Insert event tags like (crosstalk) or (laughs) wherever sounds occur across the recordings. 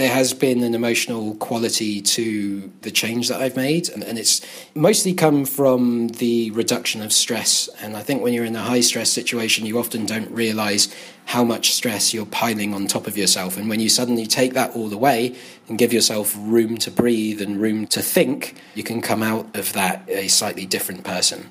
there has been an emotional quality to the change that I've made, and, and, it's mostly come from the reduction of stress. And I think when you're in a high stress situation, you often don't realize how much stress you're piling on top of yourself. And when you suddenly take that all away and give yourself room to breathe and room to think, you can come out of that a slightly different person.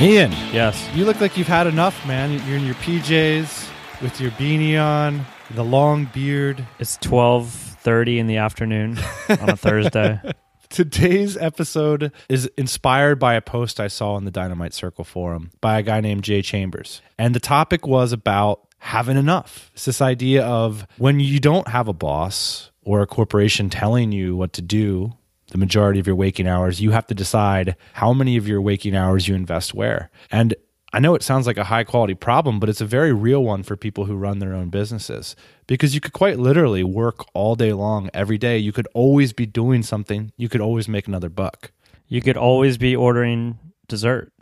Ian. Yes. You look like you've had enough, man. You're in your PJs with your beanie on, the long beard. It's 12:30 in the afternoon on a (laughs) Thursday. Today's episode is inspired by a post I saw on the Dynamite Circle forum by a guy named Jay Chambers. And the topic was about having enough. It's this idea of when you don't have a boss or a corporation telling you what to do the majority of your waking hours, you have to decide how many of your waking hours you invest where. And I know it sounds like a high quality problem, but it's a very real one for people who run their own businesses because you could quite literally work all day long every day. You could always be doing something, you could always make another buck. You could always be ordering dessert.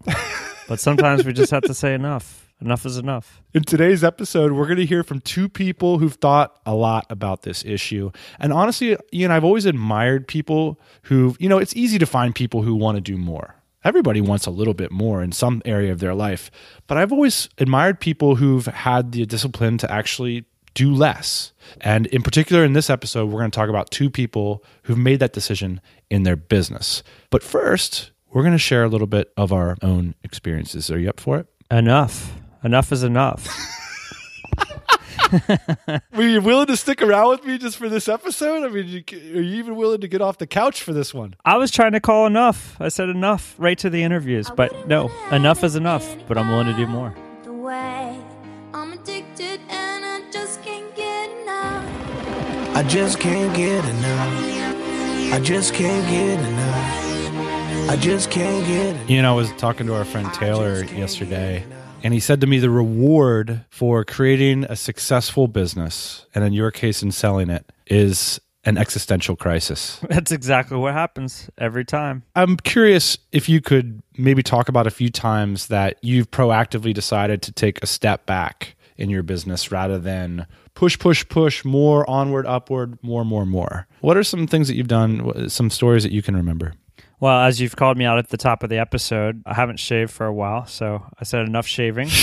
but sometimes we just have to say enough. Enough is enough. In today's episode, we're going to hear from two people who've thought a lot about this issue. And honestly, Ian, I've always admired people who, you know, it's easy to find people who want to do more. Everybody wants a little bit more in some area of their life. But I've always admired people who've had the discipline to actually do less. And in particular, in this episode, we're going to talk about two people who've made that decision in their business. But first, we're going to share a little bit of our own experiences. Are you up for it? Enough. Enough is enough. (laughs) Were you willing to stick around with me just for this episode? I mean, you, are you even willing to get off the couch for this one? I was trying to call enough. I said enough right to the interviews, but no, enough is enough. But I'm willing to do more. I just can't get enough. I just can't get enough. I just can't get enough. You know, I was talking to our friend Taylor yesterday and he said to me, the reward for creating a successful business, and in your case, in selling it, is an existential crisis. (laughs) That's exactly what happens every time. I'm curious if you could maybe talk about a few times that you've proactively decided to take a step back in your business rather than push, push, push, more onward, upward, more, more, more. What are some things that you've done, some stories that you can remember? Well, as you've called me out at the top of the episode, I haven't shaved for a while, so I said enough shaving. (laughs)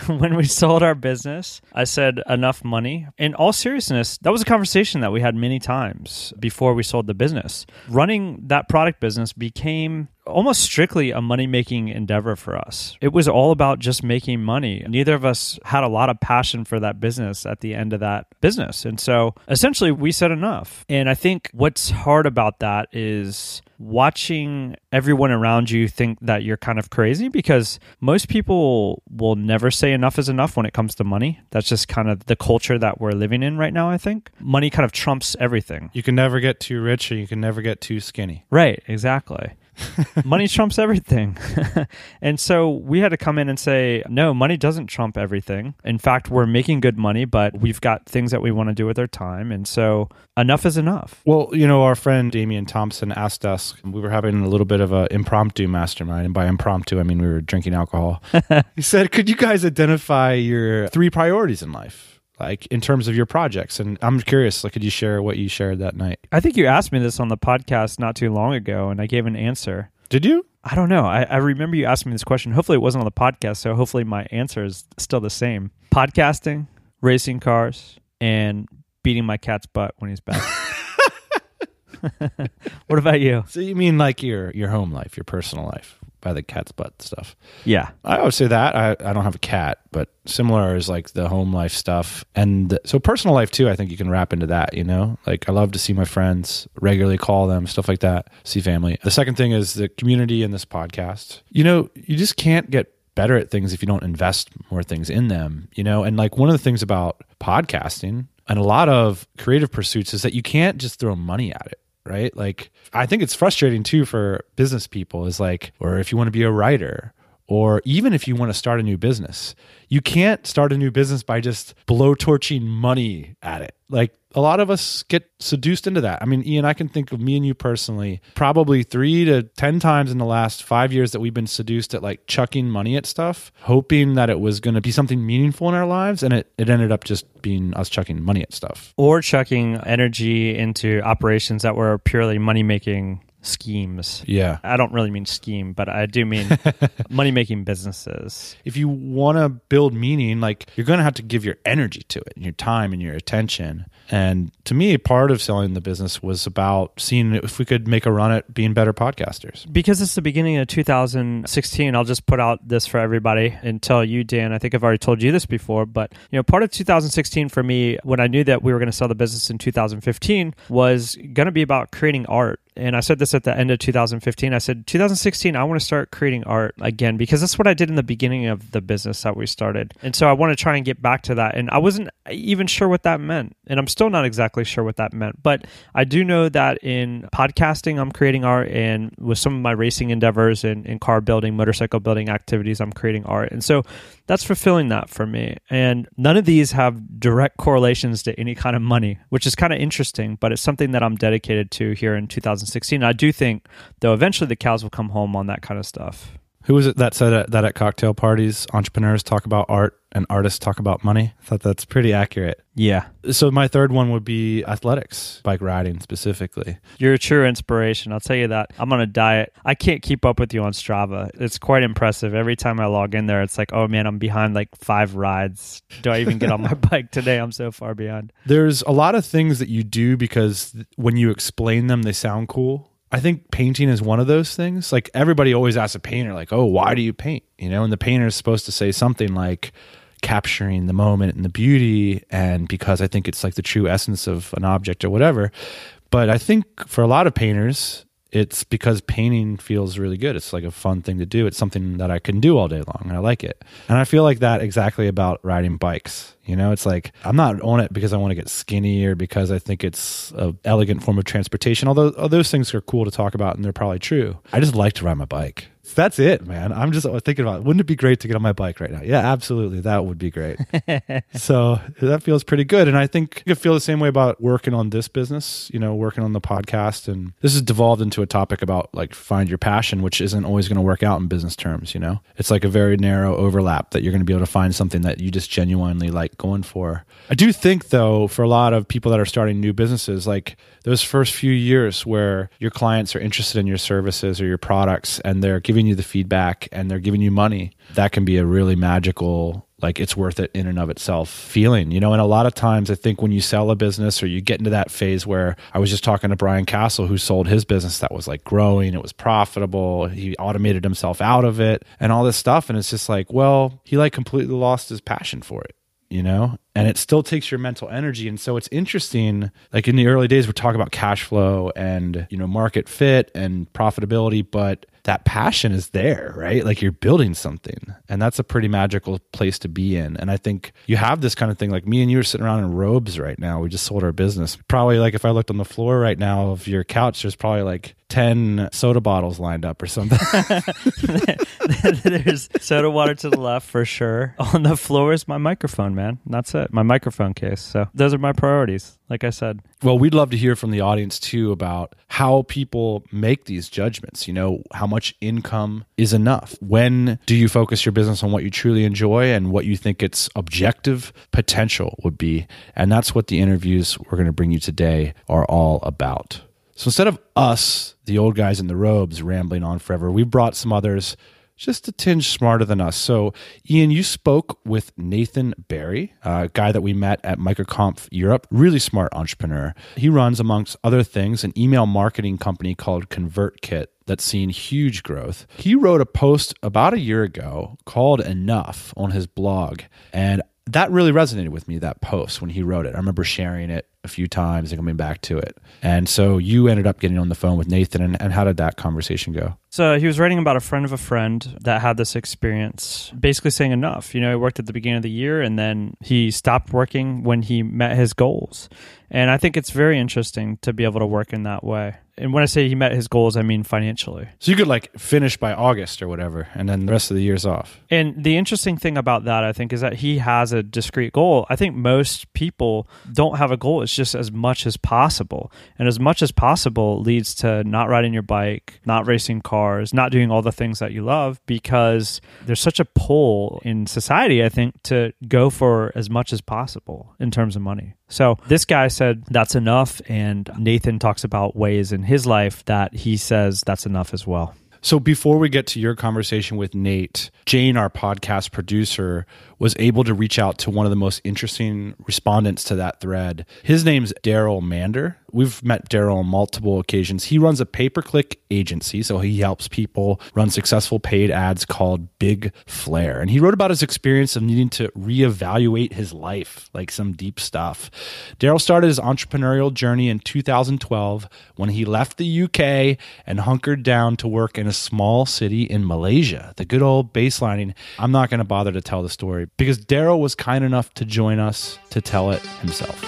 (laughs) when we sold our business, I said enough money. In all seriousness, that was a conversation that we had many times before we sold the business. Running that product business became almost strictly a money making endeavor for us. It was all about just making money. Neither of us had a lot of passion for that business at the end of that business. And so essentially, we said enough. And I think what's hard about that is watching everyone around you think that you're kind of crazy because most people will never say enough is enough when it comes to money. That's just kind of the culture that we're living in right now, I think. Money kind of trumps everything. You can never get too rich or you can never get too skinny. Right, exactly. (laughs) money trumps everything. (laughs) and so we had to come in and say, no, money doesn't trump everything. In fact, we're making good money, but we've got things that we want to do with our time. And so enough is enough. Well, you know, our friend Damian Thompson asked us, we were having a little bit of an impromptu mastermind. And by impromptu, I mean we were drinking alcohol. (laughs) he said, could you guys identify your three priorities in life? Like in terms of your projects. And i'm curious like could you share what you shared that night? I think you asked me this on the podcast not too long ago and i gave an answer. Did you? I don't know. I, I remember you asking me this question. Hopefully it wasn't on the podcast so hopefully my answer is still the same. Podcasting racing cars and beating my cat's butt when he's back. (laughs) (laughs) What about you? So you mean like your your home life your personal life by the cat's butt stuff. Yeah. I would say that. I, I don't have a cat, but similar is like the home life stuff. And the, so personal life too, I think you can wrap into that, you know? Like I love to see my friends, regularly call them, stuff like that, see family. The second thing is the community in this podcast. You know, you just can't get better at things if you don't invest more things in them, you know? And like one of the things about podcasting and a lot of creative pursuits is that you can't just throw money at it right? Like I think it's frustrating too for business people is like or if you want to be a writer or even if you want to start a new business. You can't start a new business by just blowtorching money at it. Like a lot of us get seduced into that. I mean, Ian, I can think of me and you personally, probably three to 10 times in the last five years that we've been seduced at like chucking money at stuff, hoping that it was going to be something meaningful in our lives. And it, it ended up just being us chucking money at stuff. Or chucking energy into operations that were purely money making schemes. Yeah. I don't really mean scheme, but I do mean (laughs) money making businesses. If you want to build meaning, like you're going to have to give your energy to it and your time and your attention. And to me, part of selling the business was about seeing if we could make a run at being better podcasters. Because it's the beginning of 2016, I'll just put out this for everybody and tell you, Dan. I think I've already told you this before, but you know, part of 2016 for me, when I knew that we were going to sell the business in 2015, was going to be about creating art and I said this at the end of 2015. I said 2016, I want to start creating art again because that's what I did in the beginning of the business that we started. And so I want to try and get back to that. And I wasn't even sure what that meant. And I'm still not exactly sure what that meant. But I do know that in podcasting, I'm creating art. And with some of my racing endeavors and, and car building, motorcycle building activities, I'm creating art. And so that's fulfilling that for me. And none of these have direct correlations to any kind of money, which is kind of interesting, but it's something that I'm dedicated to here in 2016. I do think, though, eventually the cows will come home on that kind of stuff. Who was it that said that at cocktail parties, entrepreneurs talk about art and artists talk about money? I thought that's pretty accurate. Yeah. So my third one would be athletics, bike riding specifically. You're a true inspiration. I'll tell you that. I'm on a diet. I can't keep up with you on Strava. It's quite impressive. Every time I log in there, it's like, oh man, I'm behind like five rides. Do I even get on my (laughs) bike today? I'm so far behind. There's a lot of things that you do because when you explain them, they sound cool I think painting is one of those things. Like everybody always asks a painter, like, "Oh, why do you paint?" You know, and the painter is supposed to say something like capturing the moment and the beauty, and because I think it's like the true essence of an object or whatever. But I think for a lot of painters, it's because painting feels really good. It's like a fun thing to do. It's something that I can do all day long, and I like it. And I feel like that exactly about riding bikes. You know, it's like I'm not on it because I want to get skinny or because I think it's an elegant form of transportation. Although all those things are cool to talk about and they're probably true. I just like to ride my bike. That's it, man. I'm just thinking about wouldn't it be great to get on my bike right now? Yeah, absolutely. That would be great. (laughs) so that feels pretty good. And I think you could feel the same way about working on this business, you know, working on the podcast. And this has devolved into a topic about like find your passion, which isn't always going to work out in business terms, you know? It's like a very narrow overlap that you're going to be able to find something that you just genuinely like going for. I do think, though, for a lot of people that are starting new businesses, like those first few years where your clients are interested in your services or your products and they're giving you the feedback and they're giving you money, that can be a really magical like it's worth it in and of itself feeling you know? And a lot of times i think when you sell a business or you get into that phase where i was just talking to brian castle who sold his business that was like growing it was profitable he automated himself out of it and all this stuff. And it's just like well he like completely lost his passion for it you know? And it still takes your mental energy. And so it's interesting like in the early days we're talking about cash flow and you know market fit and profitability but that passion is there right? Like you're building something and that's a pretty magical place to be in. And i think you have this kind of thing like me and you are sitting around in robes right now. We just sold our business. Probably like if i looked on the floor right now of your couch there's probably like 10 soda bottles lined up or something. (laughs) (laughs) There's soda water to the left for sure. (laughs) On the floor is my microphone man. That's it. My microphone case. So those are my priorities like i said. Well we'd love to hear from the audience too about how people make these judgments you know how much income is enough. When do you focus your business on what you truly enjoy and what you think its objective potential would be? And that's what the interviews we're going to bring you today are all about so instead of us, the old guys in the robes, rambling on forever, we brought some others just a tinge smarter than us. So, Ian, you spoke with Nathan Barry, a guy that we met at MicroConf Europe, really smart entrepreneur. He runs, amongst other things, an email marketing company called ConvertKit that's seen huge growth. He wrote a post about a year ago called Enough on his blog. And that really resonated with me, that post when he wrote it. I remember sharing it a few times and coming back to it. And so you ended up getting on the phone with Nathan, and, and how did that conversation go? So he was writing about a friend of a friend that had this experience, basically saying enough. You know, he worked at the beginning of the year and then he stopped working when he met his goals. And I think it's very interesting to be able to work in that way. And when I say he met his goals, I mean financially. So you could like finish by August or whatever, and then the rest of the year's off. And the interesting thing about that, I think, is that he has a discrete goal. I think most people don't have a goal. It's just as much as possible. And as much as possible leads to not riding your bike, not racing cars, not doing all the things that you love because there's such a pull in society, I think, to go for as much as possible in terms of money. So this guy said that's enough. And Nathan talks about ways in his life that he says that's enough as well. So before we get to your conversation with Nate, Jane, our podcast producer, was able to reach out to one of the most interesting respondents to that thread. His name's Daryl Mander. We've met Daryl on multiple occasions. He runs a pay per click agency, so he helps people run successful paid ads called Big Flare. And he wrote about his experience of needing to reevaluate his life, like some deep stuff. Daryl started his entrepreneurial journey in 2012 when he left the UK and hunkered down to work in a small city in Malaysia. The good old baselining. I'm not going to bother to tell the story because Daryl was kind enough to join us to tell it himself.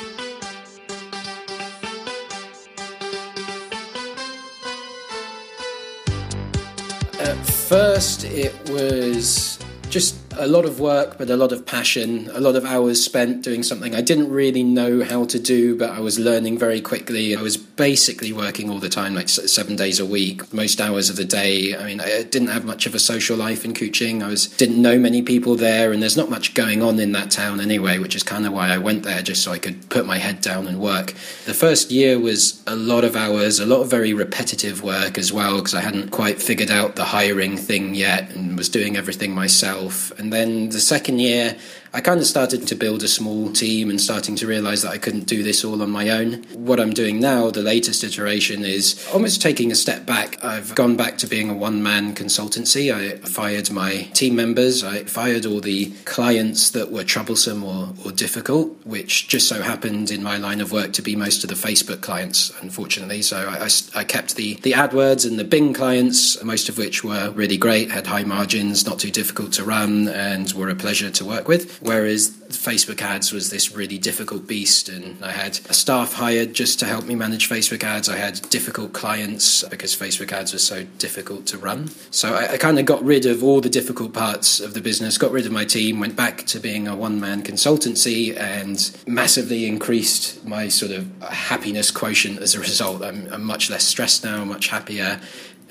At first, it was just a lot of work, but a lot of passion, a lot of hours spent doing something I didn't really know how to do, but I was learning very quickly. I was basically working all the time, like seven days a week, most hours of the day. I mean, I didn't have much of a social life in Kuching. I was didn't know many people there, and there's not much going on in that town anyway, which is kind of why I went there, just so I could put my head down and work. The first year was a lot of hours, a lot of very repetitive work as well, because I hadn't quite figured out the hiring thing yet and was doing everything myself. And then the second year, I kind of started to build a small team and starting to realize that I couldn't do this all on my own. What I'm doing now, the latest iteration, is almost taking a step back. I've gone back to being a one man consultancy. I fired my team members, I fired all the clients that were troublesome or, or difficult, which just so happened in my line of work to be most of the Facebook clients, unfortunately. So I, I, I kept the, the AdWords and the Bing clients, most of which were really great, had high margins, not too difficult to run, and were a pleasure to work with. Whereas Facebook ads was this really difficult beast, and I had a staff hired just to help me manage Facebook ads. I had difficult clients because Facebook ads were so difficult to run. So I, I kind of got rid of all the difficult parts of the business, got rid of my team, went back to being a one man consultancy, and massively increased my sort of happiness quotient as a result. I'm, I'm much less stressed now, much happier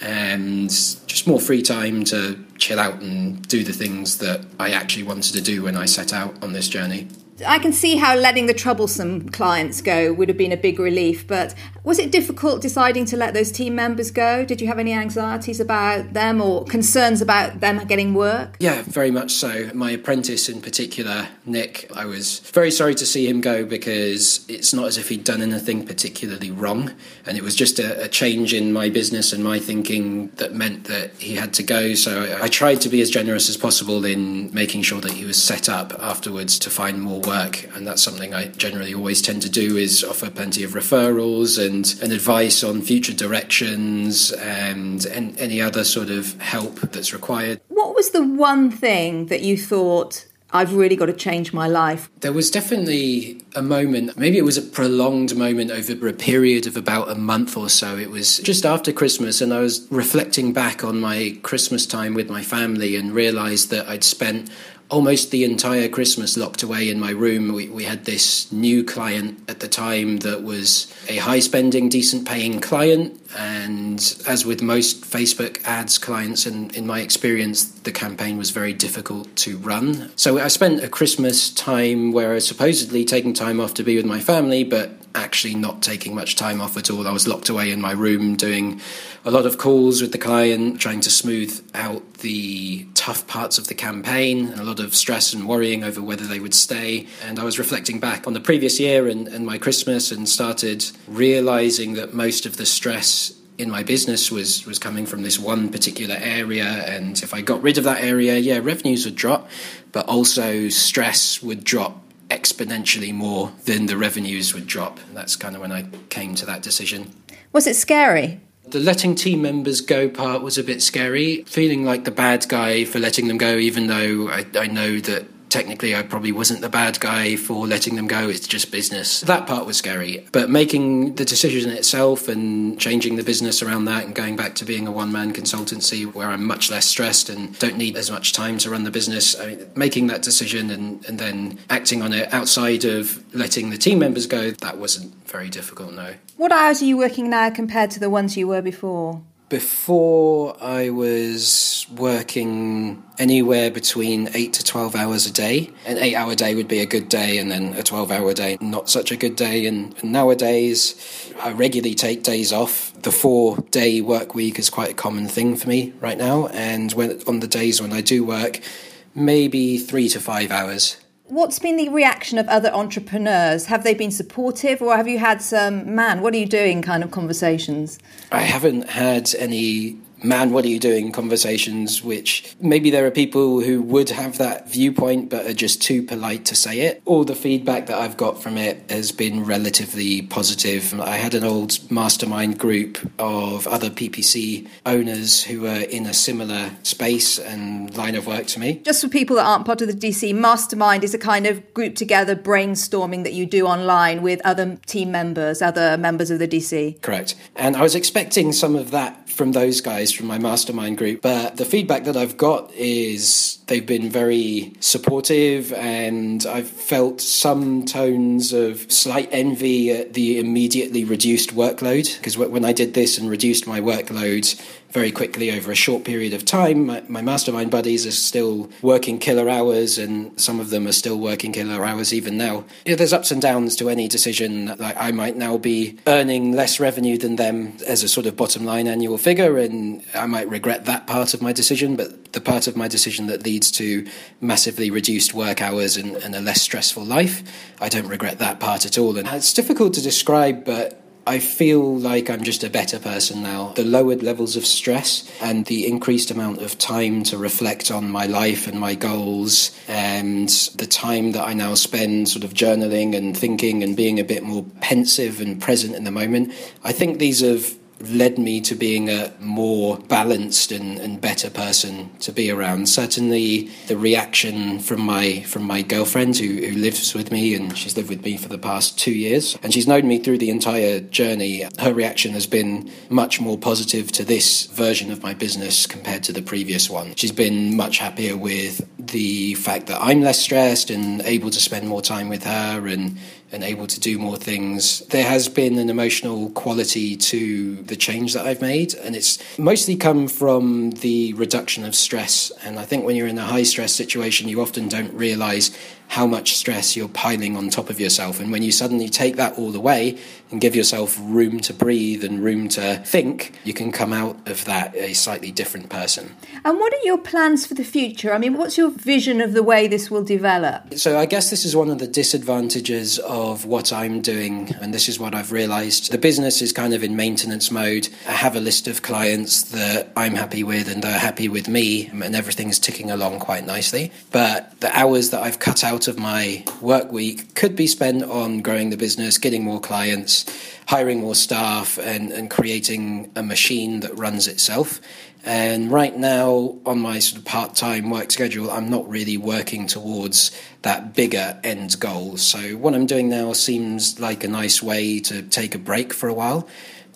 and just more free time to chill out and do the things that I actually wanted to do when I set out on this journey. I can see how letting the troublesome clients go would have been a big relief, but was it difficult deciding to let those team members go? Did you have any anxieties about them or concerns about them getting work? Yeah, very much so. My apprentice in particular, Nick, I was very sorry to see him go because it's not as if he'd done anything particularly wrong. And it was just a, a change in my business and my thinking that meant that he had to go. So I, I tried to be as generous as possible in making sure that he was set up afterwards to find more work. And that's something I generally always tend to do is offer plenty of referrals and and, advice on future directions and, and any other sort of help that's required. What was the one thing that you thought I've really got to change my life. There was definitely a moment, maybe it was a prolonged moment over a period of about a month or so. It was just after Christmas, and I was reflecting back on my Christmas time with my family and realized that I'd spent almost the entire Christmas locked away in my room. We, we had this new client at the time that was a high spending, decent paying client. And as with most Facebook ads clients, in, in my experience, the campaign was very difficult to run. So I spent a Christmas time where I was supposedly taking time off to be with my family, but actually not taking much time off at all. I was locked away in my room doing a lot of calls with the client, trying to smooth out the tough parts of the campaign, and a lot of stress and worrying over whether they would stay. And I was reflecting back on the previous year and, and my Christmas and started realizing that most of the stress in my business was was coming from this one particular area and if I got rid of that area yeah revenues would drop but also stress would drop exponentially more than the revenues would drop. That's kind of when I came to that decision. Was it scary? The letting team members go part was a bit scary, feeling like the bad guy for letting them go, even though I, I know that technically I probably wasn't the bad guy for letting them go. It's just business. That part was scary. But making the decision itself and changing the business around that and going back to being a one man consultancy where I'm much less stressed and don't need as much time to run the business, I mean, making that decision and, and then acting on it outside of letting the team members go, that wasn't very difficult, no. What hours are you working now compared to the ones you were before? Before I was working anywhere between 8 to 12 hours a day. An 8 hour day would be a good day, and then a 12 hour day, not such a good day. And, nowadays, I regularly take days off. The four day work week is quite a common thing for me right now. And when on the days when I do work, maybe three to five hours What's been the reaction of other entrepreneurs? Have they been supportive or have you had some, man, what are you doing kind of conversations? I haven't had any man, what are you doing conversations, which maybe there are people who would have that viewpoint but are just too polite to say it. All the feedback that I've got from it has been relatively positive. I had an old mastermind group of other PPC owners who were in a similar space and line of work to me. Just for people that aren't part of the DC, mastermind is a kind of group together brainstorming that you do online with other team members, other members of the DC. Correct. And I was expecting some of that from those guys from my mastermind group. But the feedback that I've got is they've been very supportive, and I've felt some tones of slight envy at the immediately reduced workload. Because when I did this and reduced my workload, very quickly over a short period of time. My, my, mastermind buddies are still working killer hours, and some of them are still working killer hours even now. There's ups and downs to any decision. Like I might now be earning less revenue than them as a sort of bottom line annual figure, and I might regret that part of my decision. But the part of my decision that leads to massively reduced work hours and, and a less stressful life, I don't regret that part at all. And it's difficult to describe, but I feel like I'm just a better person now. The lowered levels of stress and the increased amount of time to reflect on my life and my goals, and the time that I now spend sort of journaling and thinking and being a bit more pensive and present in the moment. I think these have led me to being a more balanced and, and better person to be around. Certainly, the reaction from my from my girlfriend who, who lives with me and she's lived with me for the past two years and she's known me through the entire journey. Her reaction has been much more positive to this version of my business compared to the previous one. She's been much happier with the fact that I'm less stressed and able to spend more time with her and and able to do more things. There has been an emotional quality to the change that I've made, and it's mostly come from the reduction of stress. And I think when you're in a high stress situation, you often don't realize how much stress you're piling on top of yourself. And when you suddenly take that all away and give yourself room to breathe and room to think, you can come out of that a slightly different person. And what are your plans for the future? I mean, what's your vision of the way this will develop? So, I guess this is one of the disadvantages of what I'm doing, and this is what I've realized. The business is kind of in maintenance mode. I have a list of clients that I'm happy with and they're happy with me, and everything's ticking along quite nicely. But the hours that I've cut out of my work week could be spent on growing the business, getting more clients, hiring more staff, and, and creating a machine that runs itself. And right now, on my sort of part time work schedule, I'm not really working towards that bigger end goal. So, what I'm doing now seems like a nice way to take a break for a while.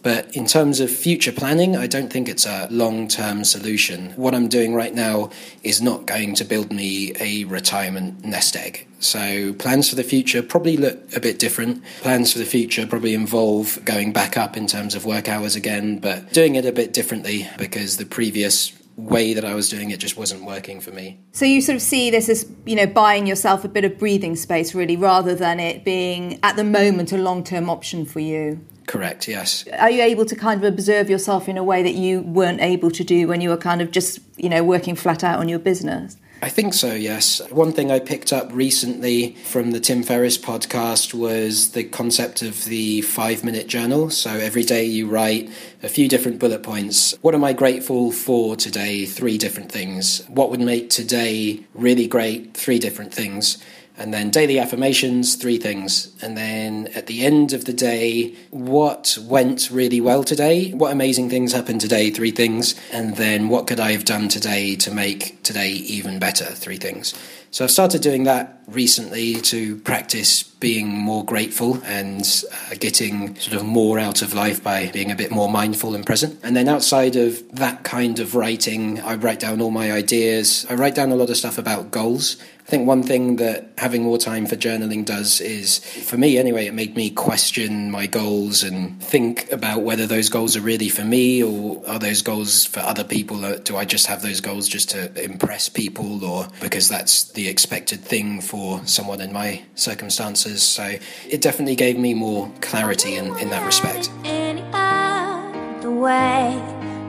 But in terms of future planning, I don't think it's a long term solution. What I'm doing right now is not going to build me a retirement nest egg. So, plans for the future probably look a bit different. Plans for the future probably involve going back up in terms of work hours again, but doing it a bit differently because the previous way that I was doing it just wasn't working for me. So you sort of see this as, you know, buying yourself a bit of breathing space really rather than it being at the moment a long-term option for you. Correct, yes. Are you able to kind of observe yourself in a way that you weren't able to do when you were kind of just, you know, working flat out on your business? I think so, yes. One thing I picked up recently from the Tim Ferriss podcast was the concept of the five minute journal. So every day you write a few different bullet points. What am I grateful for today? Three different things. What would make today really great? Three different things And then daily affirmations, three things. And then at the end of the day, what went really well today? What amazing things happened today? Three things. And then what could I have done today to make today even better? Three things. So I've started doing that recently to practice being more grateful and uh, getting sort of more out of life by being a bit more mindful and present. And then outside of that kind of writing, I write down all my ideas. I write down a lot of stuff about goals. I think one thing that having more time for journaling does is, for me anyway, it made me question my goals and think about whether those goals are really for me or are those goals for other people? Do I just have those goals just to impress people or because that's the expected thing for someone in my circumstances? So it definitely gave me more clarity in, in that respect.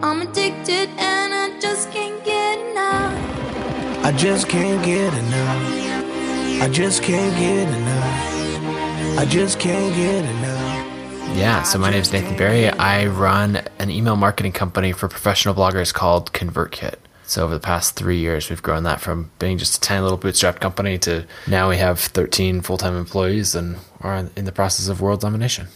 I'm addicted I just can't get enough. I just can't get enough. I just can't get enough. Yeah, so my name is Nathan Barry. I run an email marketing company for professional bloggers called ConvertKit. So over the past three years, we've grown that from being just a tiny little bootstrap company to now we have 13 full-time employees and are in the process of world domination.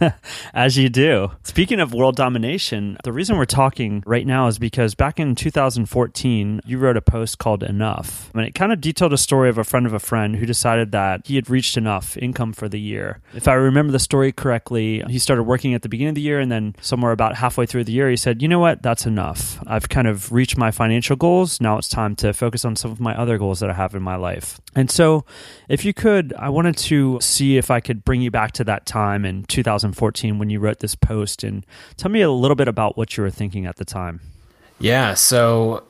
(laughs) As you do. Speaking of world domination, the reason we're talking right now is because back in 2014, you wrote a post called Enough. And it kind of detailed a story of a friend of a friend who decided that he had reached enough income for the year. If I remember the story correctly, he started working at the beginning of the year and then somewhere about halfway through the year, he said, You know what? That's enough. I've kind of reached my financial goals. Now it's time to focus on some of my other goals that I have in my life. And so, if you could, I wanted to see if I could bring you back to that time in 2014 when you wrote this post and tell me a little bit about what you were thinking at the time. Yeah, so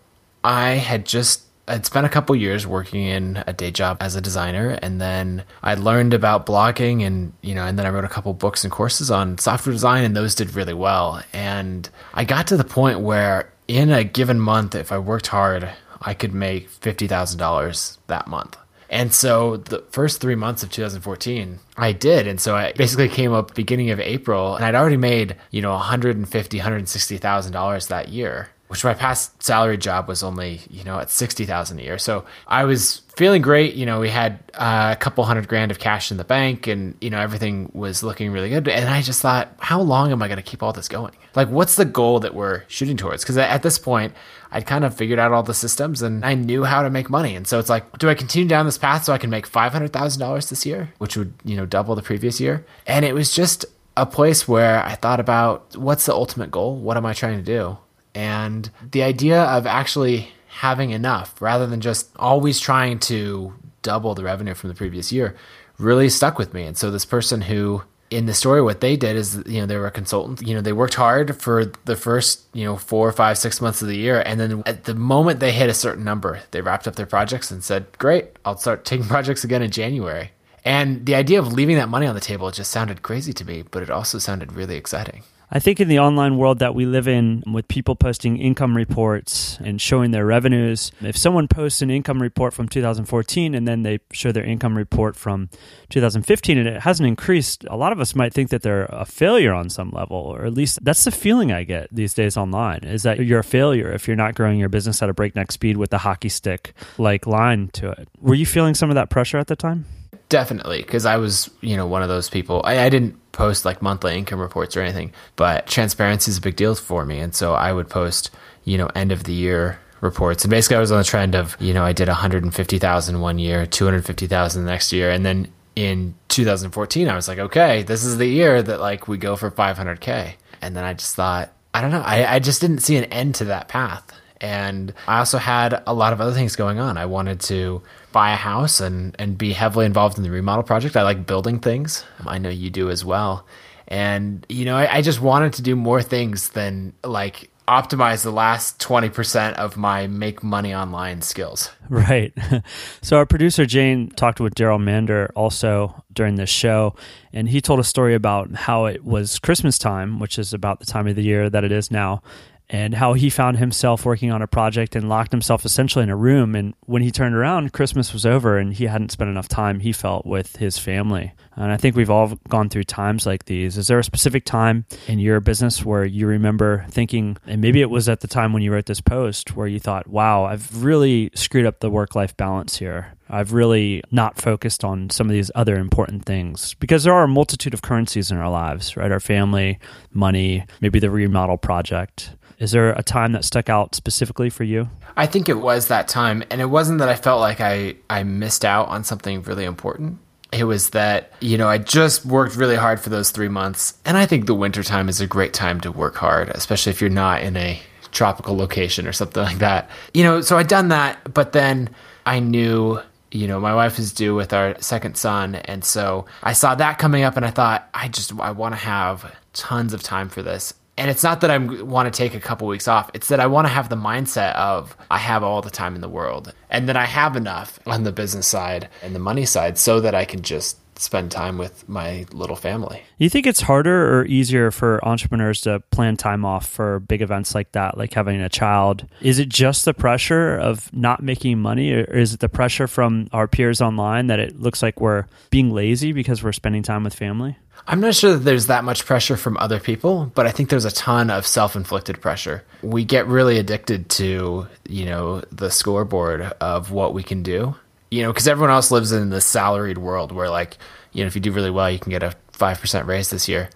I had just I'd spent a couple years working in a day job as a designer and then I learned about blogging and you know and then I wrote a couple books and courses on software design and those did really well and I got to the point where in a given month if I worked hard I could make $50,000 that month. And so the first three months of 2014, I did. And so I basically came up beginning of April and I'd already made, you know, $150,000, $160,000 that year, which my past salary job was only, you know, at 60,000 a year. So I was feeling great. You know, we had uh, a couple hundred grand of cash in the bank and, you know, everything was looking really good. And I just thought, how long am I going to keep all this going? Like, what's the goal that we're shooting towards? Because at this point, I'd kind of figured out all the systems and I knew how to make money. And so it's like, do I continue down this path so I can make $500,000 this year, which would, you know, double the previous year? And it was just a place where I thought about what's the ultimate goal? What am I trying to do? And the idea of actually having enough rather than just always trying to double the revenue from the previous year really stuck with me. And so this person who in the story, what they did is, you know, they were a consultant. You know, they worked hard for the first, you know, four, five, six months of the year, and then at the moment they hit a certain number, they wrapped up their projects and said, "Great, I'll start taking (laughs) projects again in January." And the idea of leaving that money on the table just sounded crazy to me, but it also sounded really exciting. I think in the online world that we live in, with people posting income reports and showing their revenues, if someone posts an income report from 2014 and then they show their income report from 2015 and it hasn't increased, a lot of us might think that they're a failure on some level, or at least that's the feeling I get these days online is that you're a failure if you're not growing your business at a breakneck speed with a hockey stick like line to it. Were you feeling some of that pressure at the time? Definitely, because I was, you know, one of those people. I, I, didn't post like monthly income reports or anything, but transparency is a big deal for me, and so I would post, you know, end of the year reports. And basically, I was on the trend of, you know, I did 150,000 one year, 250,000 the next year, and then in 2014, I was like, okay, this is the year that like we go for 500k, and then I just thought, I don't know, I, I just didn't see an end to that path. And I also had a lot of other things going on. I wanted to buy a house and, and be heavily involved in the remodel project. I like building things. I know you do as well. And, you know, I, I just wanted to do more things than like optimize the last 20% of my make money online skills. Right. (laughs) So, our producer Jane talked with Daryl Mander also during this show, and he told a story about how it was Christmas time, which is about the time of the year that it is now and how he found himself working on a project and locked himself essentially in a room. And when he turned around, Christmas was over and he hadn't spent enough time, he felt, with his family. And I think we've all gone through times like these. Is there a specific time in your business where you remember thinking, and maybe it was at the time when you wrote this post, where you thought, wow, I've really screwed up the work life balance here. I've really not focused on some of these other important things because there are a multitude of currencies in our lives, right? Our family, money, maybe the remodel project. Is there a time that stuck out specifically for you? I think it was that time. And it wasn't that I felt like I, I missed out on something really important. It was that, you know, I just worked really hard for those three months. And I think the wintertime is a great time to work hard, especially if you're not in a tropical location or something like that. You know, so I'd done that, but then I knew you know my wife is due with our second son and so i saw that coming up and i thought i just i want to have tons of time for this and it's not that I want to take a couple weeks off. It's that I want to have the mindset of I have all the time in the world and that I have enough on the business side and the money side so that I can just spend time with my little family. You think it's harder or easier for entrepreneurs to plan time off for big events like that, like having a child? Is it just the pressure of not making money, or is it the pressure from our peers online that it looks like we're being lazy because we're spending time with family? I'm not sure that there's that much pressure from other people, but I think there's a ton of self-inflicted pressure. We get really addicted to, you know, the scoreboard of what we can do. You know, because everyone else lives in the salaried world where, like, you know, if you do really well, you can get a 5% raise this year.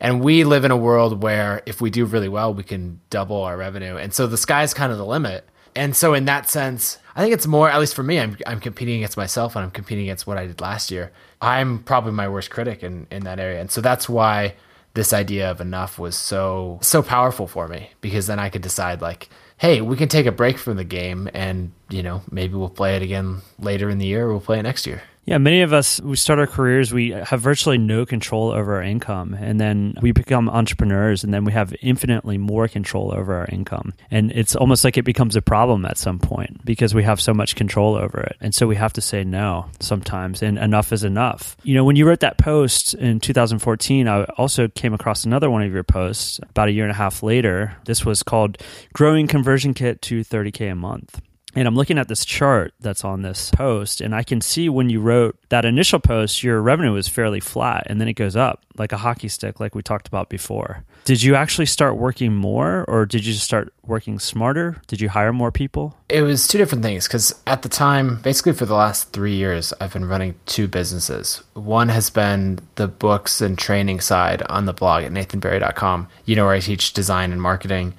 And we live in a world where if we do really well, we can double our revenue. And so the sky's kind of the limit. And so in that sense, I think it's more, at least for me, I'm, I'm competing against myself and I'm competing against what I did last year. I'm probably my worst critic in, in that area. And so that's why this idea of enough was so, so powerful for me because then I could decide like, hey, we can take a break from the game and, you know, maybe we'll play it again later in the year or we'll play it next year. Yeah, many of us, we start our careers, we have virtually no control over our income. And then we become entrepreneurs, and then we have infinitely more control over our income. And it's almost like it becomes a problem at some point because we have so much control over it. And so we have to say no sometimes, and enough is enough. You know, when you wrote that post in 2014, I also came across another one of your posts about a year and a half later. This was called Growing ConvertKit to 30K a Month. And I'm looking at this chart that's on this post, and I can see when you wrote that initial post, your revenue was fairly flat, and then it goes up like a hockey stick, like we talked about before. Did you actually start working more, or did you just start working smarter? Did you hire more people? It was two different things because at the time, basically for the last three years, I've been running two businesses. One has been the books and training side on the blog at nathanbarry.com, you know, where I teach design and marketing.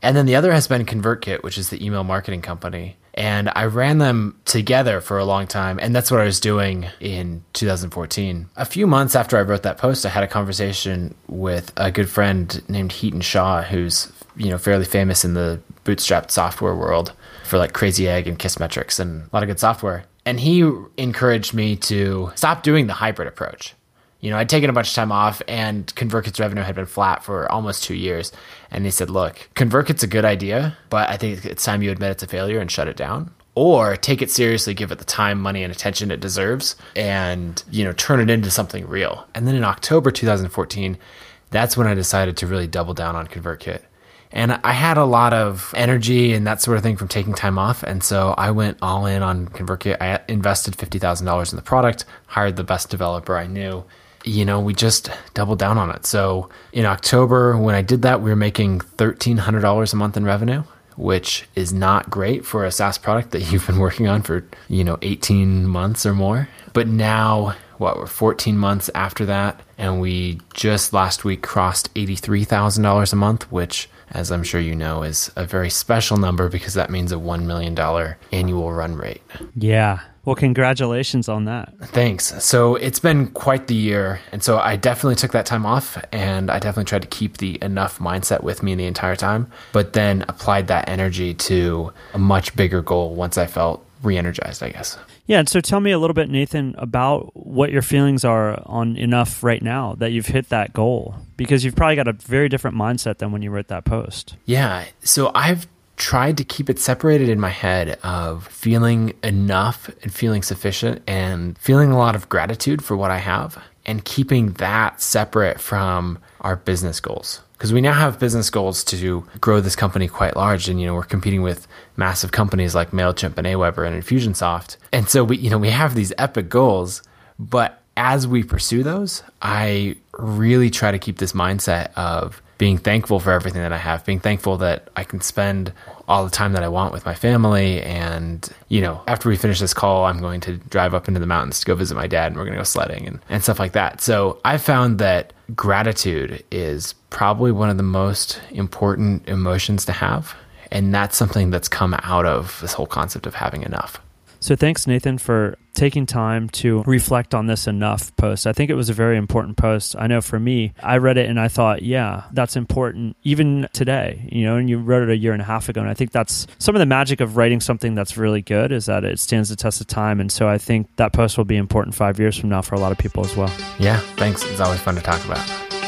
And then the other has been ConvertKit, which is the email marketing company and I ran them together for a long time. And that's what I was doing in 2014. A few months after I wrote that post, I had a conversation with a good friend named Hiten Shah, who's you know fairly famous in the bootstrapped software world for like Crazy Egg and Kissmetrics and a lot of good software. And he encouraged me to stop doing the hybrid approach you know, I'd taken a bunch of time off and ConvertKit's revenue had been flat for almost two years. And he said, look, ConvertKit's a good idea, but I think it's time you admit it's a failure and shut it down. Or take it seriously, give it the time, money, and attention it deserves, and you know, turn it into something real. And then in October 2014, that's when I decided to really double down on ConvertKit. And I had a lot of energy and that sort of thing from taking time off. And so I went all in on ConvertKit. I invested $50,000 in the product, hired the best developer I knew, you know, we just doubled down on it. So in October, when I did that, we were making $1,300 a month in revenue, which is not great for a SaaS product that (laughs) you've been working on for, you know, 18 months or more. But now, what, we're 14 months after that, and we just last week crossed $83,000 a month, which, as I'm sure you know, is a very special number because that means a $1 million annual run rate. Yeah. Well, congratulations on that. Thanks. So it's been quite the year. And so I definitely took that time off and I definitely tried to keep the enough mindset with me the entire time, but then applied that energy to a much bigger goal once I felt re energized, I guess. Yeah. And so tell me a little bit, Nathan, about what your feelings are on enough right now that you've hit that goal because you've probably got a very different mindset than when you wrote that post. Yeah. So I've tried to keep it separated in my head of feeling enough and feeling sufficient and feeling a lot of gratitude for what I have and keeping that separate from our business goals. Because we now have business goals to grow this company quite large and you know we're competing with massive companies like Mailchimp and Aweber and Infusionsoft. And so we you know we have these epic goals but as we pursue those, I really try to keep this mindset of being thankful for everything that I have, being thankful that I can spend all the time that I want with my family. And, you know, after we finish this call, I'm going to drive up into the mountains to go visit my dad and we're going to go sledding and, and stuff like that. So I found that gratitude is probably one of the most important emotions to have. And that's something that's come out of this whole concept of having enough. So thanks, Nathan, for taking time to reflect on this enough post. I think it was a very important post. I know for me, I read it and I thought, yeah, that's important even today, you know, and you wrote it a year and a half ago. And I think that's some of the magic of writing something that's really good is that it stands the test of time. And so I think that post will be important five years from now for a lot of people as well. Yeah, thanks. It's always fun to talk about.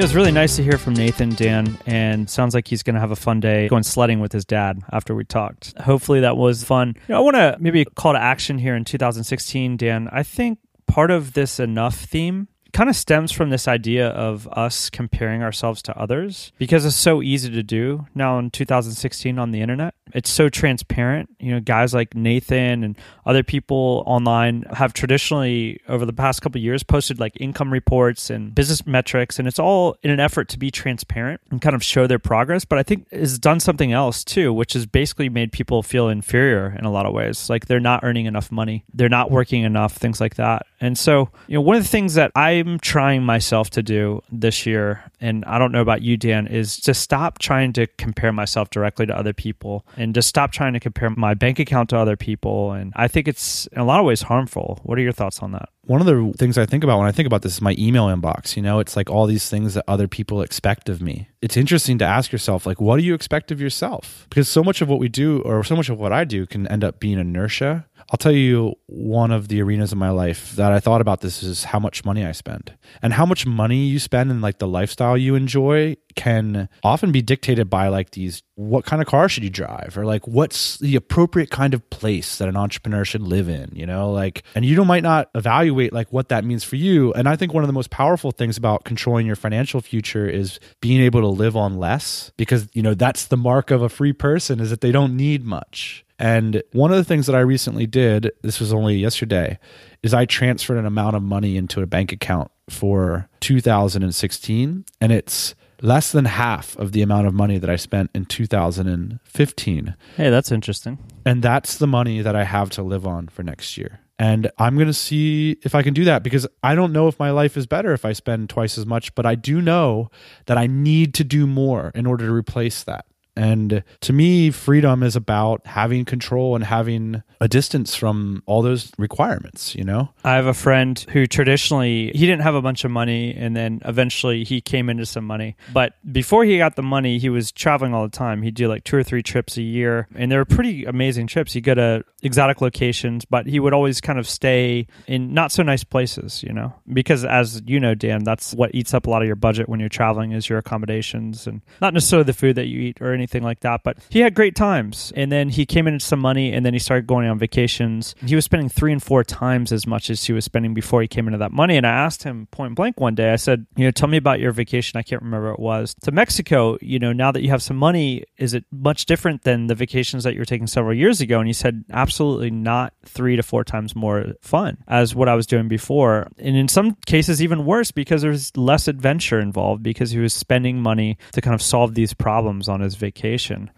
It was really nice to hear from Nathan, Dan, and sounds like he's going to have a fun day going sledding with his dad after we talked. Hopefully that was fun. You know, I want to maybe call to action here in 2016, Dan. I think part of this enough theme kind of stems from this idea of us comparing ourselves to others because it's so easy to do now in 2016 on the internet. It's so transparent. You know, guys like Nathan and other people online have traditionally over the past couple years posted like income reports and business metrics and it's all in an effort to be transparent and kind of show their progress, but I think it's done something else too, which has basically made people feel inferior in a lot of ways. Like they're not earning enough money, they're not working enough, things like that. And so, you know, one of the things that I'm trying myself to do this year, and I don't know about you, Dan, is to stop trying to compare myself directly to other people and just stop trying to compare my bank account to other people. And I think it's in a lot of ways harmful. What are your thoughts on that? One of the things I think about when I think about this is my email inbox. You know, it's like all these things that other people expect of me. It's interesting to ask yourself, like, what do you expect of yourself? Because so much of what we do, or so much of what I do, can end up being inertia. I'll tell you one of the arenas of my life that I thought about this is how much money I spend. And how much money you spend and like the lifestyle you enjoy can often be dictated by like these what kind of car should you drive or like what's the appropriate kind of place that an entrepreneur should live in, you know? Like and you don't might not evaluate like what that means for you. And I think one of the most powerful things about controlling your financial future is being able to live on less because you know that's the mark of a free person is that they don't need much. And one of the things that I recently did, this was only yesterday, is I transferred an amount of money into a bank account for 2016 and it's less than half of the amount of money that I spent in 2015. Hey, that's interesting. And that's the money that I have to live on for next year. And I'm going to see if I can do that because I don't know if my life is better if I spend twice as much, but I do know that I need to do more in order to replace that. And to me, freedom is about having control and having a distance from all those requirements, you know? I have a friend who traditionally he didn't have a bunch of money and then eventually he came into some money. But before he got the money, he was traveling all the time. He'd do like two or three trips a year and they were pretty amazing trips. He'd go to exotic locations, but he would always kind of stay in not so nice places, you know? Because as you know, Dan, that's what eats up a lot of your budget when you're traveling is your accommodations and not necessarily the food that you eat or anything like that. But he had great times. And then he came into some money and then he started going on vacations. He was spending three and four times as much as he was spending before he came into that money. And I asked him point blank one day, I said, you know, tell me about your vacation. I can't remember what it was to Mexico. You know, now that you have some money, is it much different than the vacations that you were taking several years ago? And he said, absolutely not three to four times more fun as what I was doing before. And in some cases, even worse because there's less adventure involved because he was spending money to kind of solve these problems on his vacation.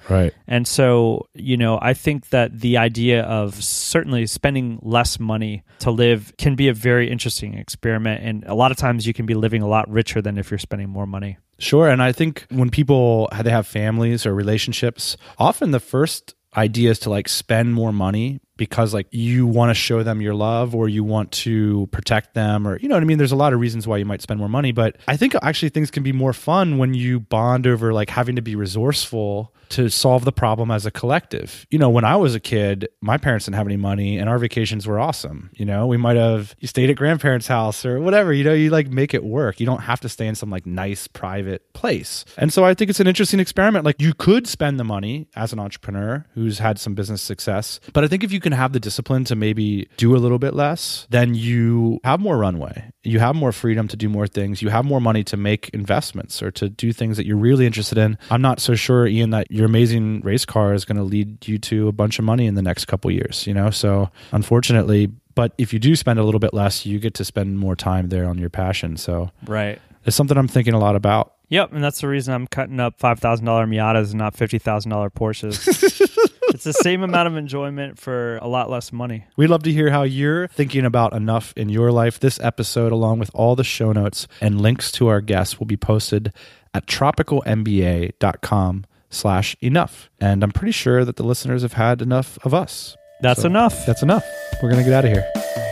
Right. And so, you know, I think that the idea of certainly spending less money to live can be a very interesting experiment. And a lot of times you can be living a lot richer than if you're spending more money. Sure. And I think when people they have families or relationships, often the first idea is to like spend more money because like you want to show them your love or you want to protect them or you know what I mean there's a lot of reasons why you might spend more money but I think actually things can be more fun when you bond over like having to be resourceful to solve the problem as a collective. You know, when I was a kid, my parents didn't have any money and our vacations were awesome. You know, we might have you stayed at grandparents' house or whatever, you know, you like make it work. You don't have to stay in some like nice private place. And so I think it's an interesting experiment. Like you could spend the money as an entrepreneur who's had some business success, but I think if you can can have the discipline to maybe do a little bit less, then you have more runway. You have more freedom to do more things. You have more money to make investments or to do things that you're really interested in. I'm not so sure, Ian, that your amazing race car is going to lead you to a bunch of money in the next couple years, you know? So unfortunately, but if you do spend a little bit less, you get to spend more time there on your passion. So Right. it's something I'm thinking a lot about. Yep, and that's the reason I'm cutting up five thousand dollar Miatas and not fifty thousand dollar Porsches. (laughs) it's the same amount of enjoyment for a lot less money. We'd love to hear how you're thinking about enough in your life. This episode, along with all the show notes and links to our guests, will be posted at tropicalmba.com slash enough. And I'm pretty sure that the listeners have had enough of us. That's So enough. That's enough. We're going to get out of here.